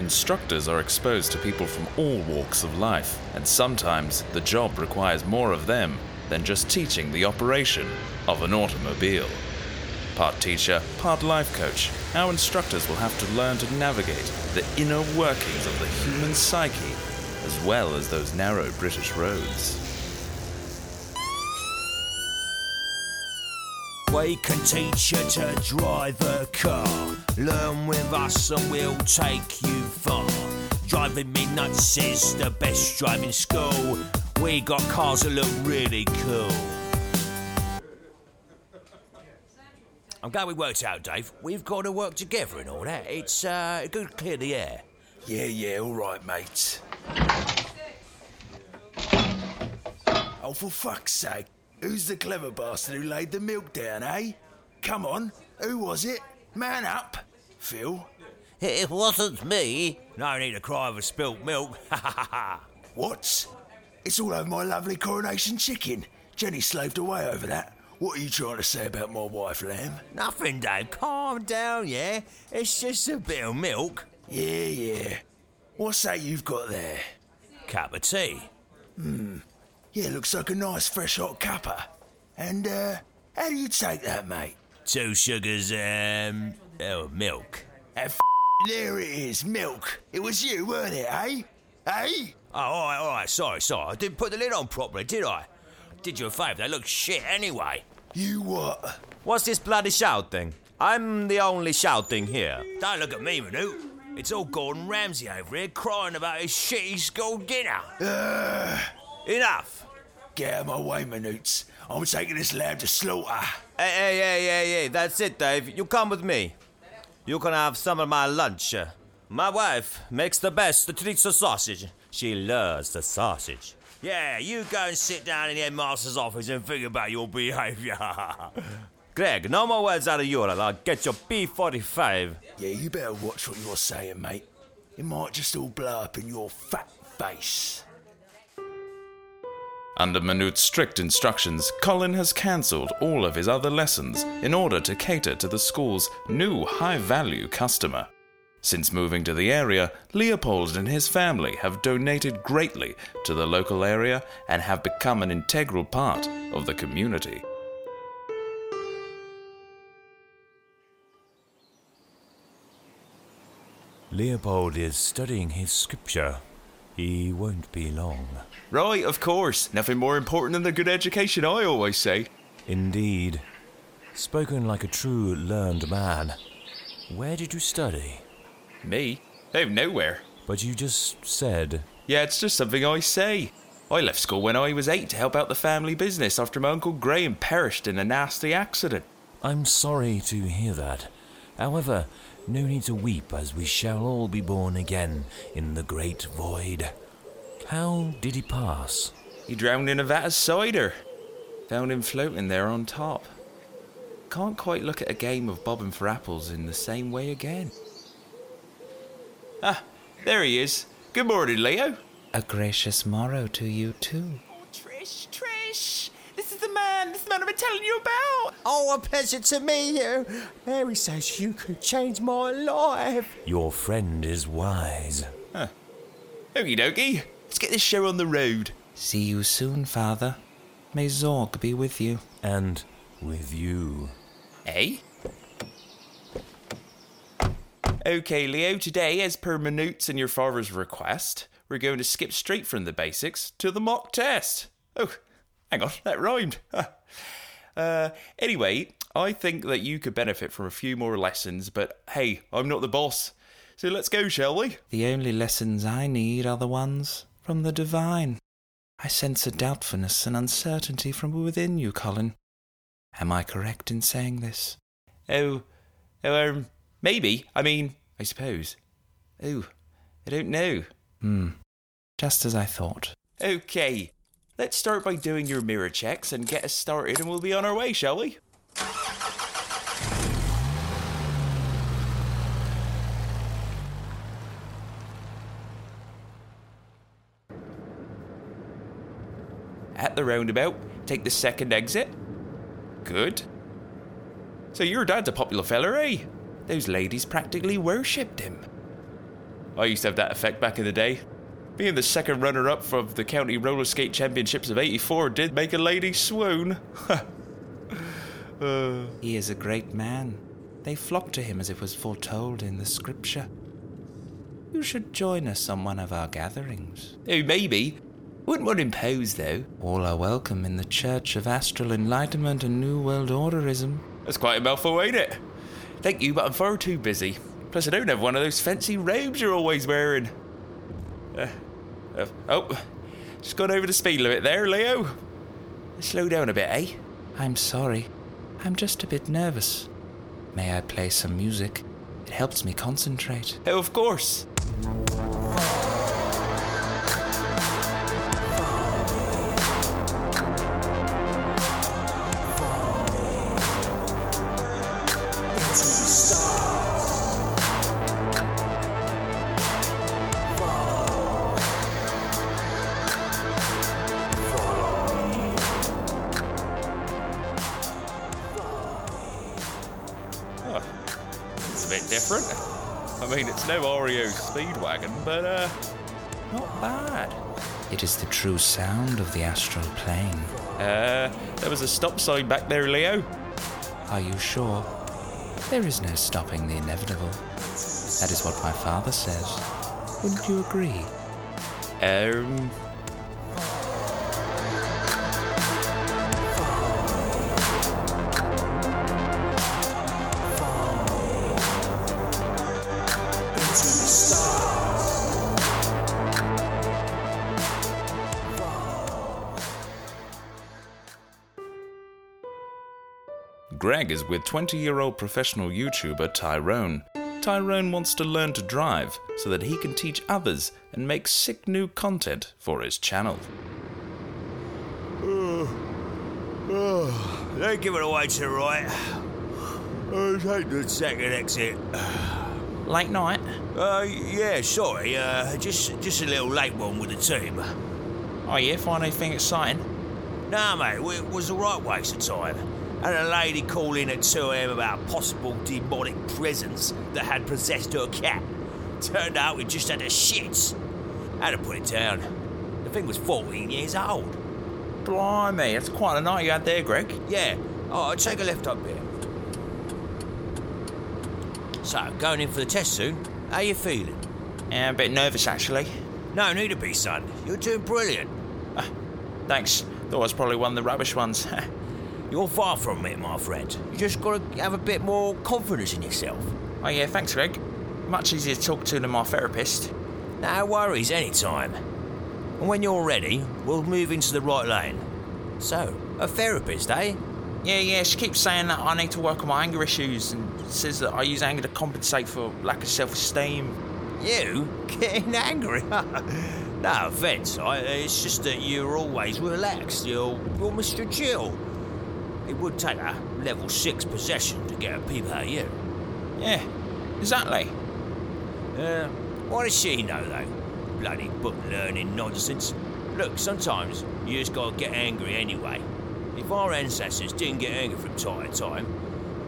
Instructors are exposed to people from all walks of life, and sometimes the job requires more of them than just teaching the operation of an automobile. Part teacher, part life coach, our instructors will have to learn to navigate the inner workings of the human psyche as well as those narrow British roads. We can teach you to drive a car. Learn with us and we'll take you far. Driving me nuts is the best driving school. We got cars that look really cool. I'm glad we worked out, Dave. We've got to work together and all that. It's uh, good to clear the air. Yeah, yeah, all right, mate. Oh, for fuck's sake. Who's the clever bastard who laid the milk down, eh? Come on, who was it? Man up. Phil? It wasn't me. No need to cry over spilt milk. Ha ha ha ha. What? It's all over my lovely coronation chicken. Jenny slaved away over that. What are you trying to say about my wife, Lamb? Nothing, Dave. Calm down, yeah? It's just a bit of milk. Yeah, yeah. What's that you've got there? Cup of tea. Yeah, looks like a nice fresh hot cuppa. And, uh, how do you take that, mate? Two sugars, um, oh, milk. F- there it is, milk. It was you, weren't it, eh? Eh? Oh, all right, all right. Sorry, sorry. I didn't put the lid on properly, did I? Did you a favour. They look shit anyway. You what? What's this bloody shouting? I'm the only shouting here. Don't look at me, Minuut. It's all Gordon Ramsay over here crying about his shitty school dinner. Enough. Get out of my way, Minuut's. I'm taking this lamb to slaughter. Hey, hey, hey, hey, hey, that's it, Dave. You come with me. You can have some of my lunch. My wife makes the best Tritza sausage. She loves the sausage. Yeah, you go and sit down in the headmaster's office and think about your behaviour. Gregg, no more words out of you, or I'll get your P45. Yeah, you better watch what you're saying, mate. It might just all blow up in your fat face. Under Minuut's strict instructions, Collin has cancelled all of his other lessons in order to cater to the school's new high value customer. Since moving to the area, Leopold and his family have donated greatly to the local area and have become an integral part of the community. Leopold is studying his scripture. He won't be long. Right, of course. Nothing more important than the good education, I always say. Indeed. Spoken like a true learned man. Where did you study? Me? Oh, nowhere. But you just said. Yeah, it's just something I say. I left school when I was eight to help out the family business after my Uncle Graham perished in a nasty accident. I'm sorry to hear that. However, no need to weep, as we shall all be born again in the great void. How did he pass? He drowned in a vat of cider. Found him floating there on top. Can't quite look at a game of bobbing for apples in the same way again. Ah, there he is. Good morning, Leo. A gracious morrow to you, too. Trish, Trish, this is the man, this man I've been telling you about. Oh, a pleasure to meet you. Mary says you could change my life. Your friend is wise. Huh. Okie dokie. Let's get this show on the road. See you soon, Father. May Zorg be with you. And with you. Eh? Okay, Leo, today, as per Minuut's and your father's request, we're going to skip straight from the basics to the mock test. Oh, hang on, that rhymed. uh, anyway, I think that you could benefit from a few more lessons, but hey, I'm not the boss. So let's go, shall we? The only lessons I need are the ones from the divine. I sense a doubtfulness and uncertainty from within you, Collin. Am I correct in saying this? Oh, oh, um, maybe. I mean, I suppose. Oh, I don't know. Hmm. Just as I thought. Okay, let's start by doing your mirror checks and get us started, and we'll be on our way, shall we? At the roundabout, take the second exit. Good. So your dad's a popular feller, eh? Those ladies practically worshipped him. I used to have that effect back in the day. Being the second runner up for the County Roller Skate Championships of 84 did make a lady swoon. He is a great man. They flock to him as it was foretold in the scripture. You should join us on one of our gatherings. oh, maybe. Wouldn't want to impose, though. All are welcome in the Church of Astral Enlightenment and New World Orderism. That's quite a mouthful, ain't it? Thank you, but I'm far too busy. Plus, I don't have one of those fancy robes you're always wearing. Uh, uh, oh, just gone over the speed limit there, Leo. Slow down a bit, eh? I'm sorry. I'm just a bit nervous. May I play some music? It helps me concentrate. Oh, of course. No REO Speedwagon, but uh, not bad. It is the true sound of the astral plane. Uh, there was a stop sign back there, Leo. Are you sure? There is no stopping the inevitable. That is what my father says. Wouldn't you agree? Um. Gregg is with 20 year old professional YouTuber Tyrone. Tyrone wants to learn to drive so that he can teach others and make sick new content for his channel. Don't give it away to the right. Uh, take the second exit. Late night? Uh, yeah, sorry. Uh, just just a little late one with the team. Oh, yeah, find anything exciting? Nah, mate, it was the right waste of time. Had a lady call in at 2 a.m. about a possible demonic presence that had possessed her cat. Turned out we just had the shits. Had to put it down. The thing was 14 years old. Blimey, that's quite a night you had there, Gregg. Yeah. Oh, I'll take a left up here. So, going in for the test soon. How you feeling? Yeah, a bit nervous, actually. No need to be, son. You're doing brilliant. Ah, thanks. Thought I was probably one of the rubbish ones. You're far from it, my friend. You just gotta have a bit more confidence in yourself. oh, yeah, thanks, Gregg. Much easier to talk to than my therapist. No worries, anytime. And when you're ready, we'll move into the right lane. So, a therapist, eh? Yeah, yeah, she keeps saying that I need to work on my anger issues and says that I use anger to compensate for lack of self esteem. You getting angry? no offence, it's just that you're always relaxed. You're, you're Mr. Chill. It would take a level 6 possession to get a peep out of you. Yeah, exactly. Uh, what does she know, though? Bloody book learning nonsense. Look, sometimes you just gotta get angry anyway. If our ancestors didn't get angry from time to time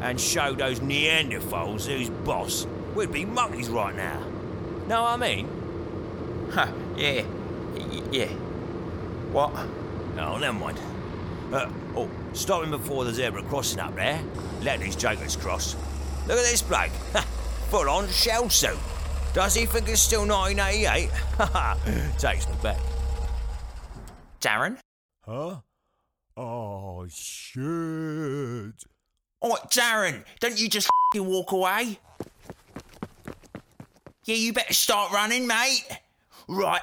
and show those Neanderthals who's boss, we'd be monkeys right now. Know what I mean? Huh, yeah. Y- yeah. What? Oh, never mind. Uh, oh, stopping before the zebra crossing up there. Let these jokers cross. Look at this bloke. Full on shell suit. Does he think it's still 1988? Takes me back. Darren? Huh? Oh, shit. Oh, Darren, don't you just walk away? Yeah, you better start running, mate. Right.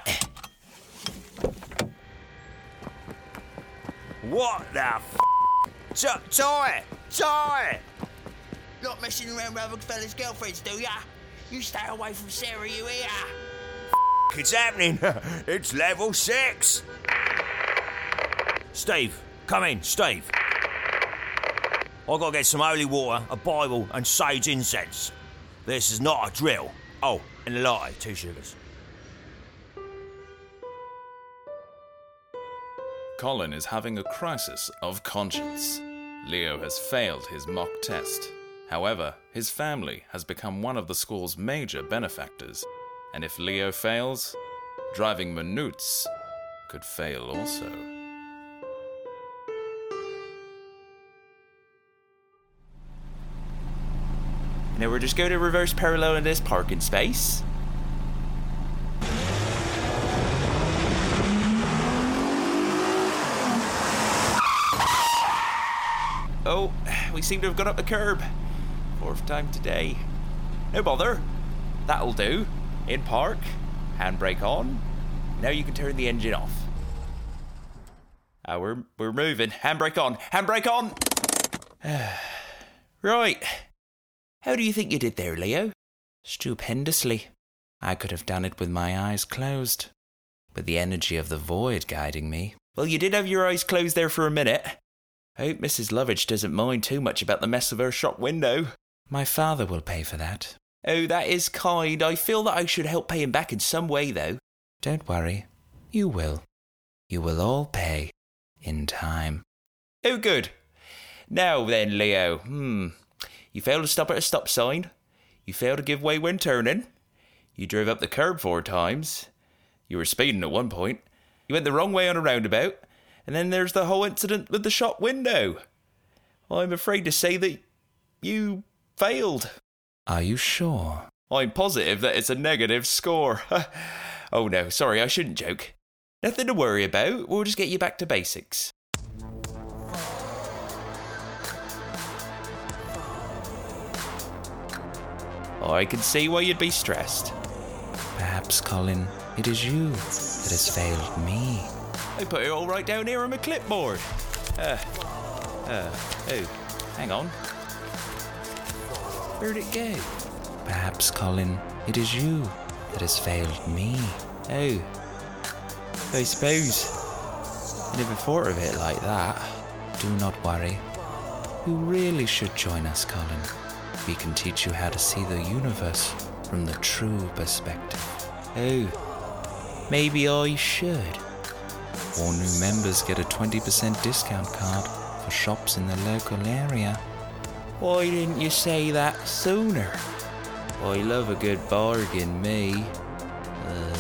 What the f? T- tie! Tie! Not messing around with other fellas' girlfriends, do ya? You stay away from Sarah, you hear? It's happening. it's level six. Steve, come in, Steve. I gotta get some holy water, a Bible, and sage incense. This is not a drill. Oh, and a latte, two sugars. Collin is having a crisis of conscience. Leo has failed his mock test. However, his family has become one of the school's major benefactors, And if Leo fails, driving Minuut's could fail also. Now we're just going to reverse parallel in this parking space. Oh, we seem to have gone up the curb. Fourth time today. No bother. That'll do. In park. Handbrake on. Now you can turn the engine off. Ah, we're, we're moving. Handbrake on. Handbrake on! right. How do you think you did there, Leo? Stupendously. I could have done it with my eyes closed. With the energy of the void guiding me. Well, you did have your eyes closed there for a minute. I hope Mrs. Lovitch doesn't mind too much about the mess of her shop window. My father will pay for that. Oh, that is kind. I feel that I should help pay him back in some way, though. Don't worry. You will. You will all pay. In time. Oh, good. Now then, Leo. Hmm. You failed to stop at a stop sign. You failed to give way when turning. You drove up the curb four times. You were speeding at one point. You went the wrong way on a roundabout. And then there's the whole incident with the shop window. I'm afraid to say that you failed. Are you sure? I'm positive that it's a negative score. oh no, sorry, I shouldn't joke. Nothing to worry about. We'll just get you back to basics. I can see why you'd be stressed. Perhaps, Collin, it is you that has failed me. I put it all right down here on my clipboard. Uh, uh, oh, hang on. Where'd it go? Perhaps, Collin, it is you that has failed me. Oh, I suppose. I never thought of it like that. Do not worry. You really should join us, Collin. We can teach you how to see the universe from the true perspective. Oh, maybe I should. All new members get a 20% discount card for shops in the local area. Why didn't you say that sooner? I love a good bargain, me. Uh,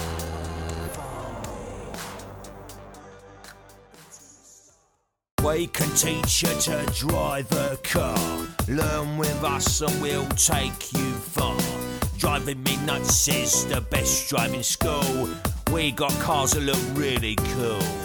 we can teach you to drive a car. Learn with us and we'll take you far. Driving me nuts is the best driving school. We got cars that look really cool.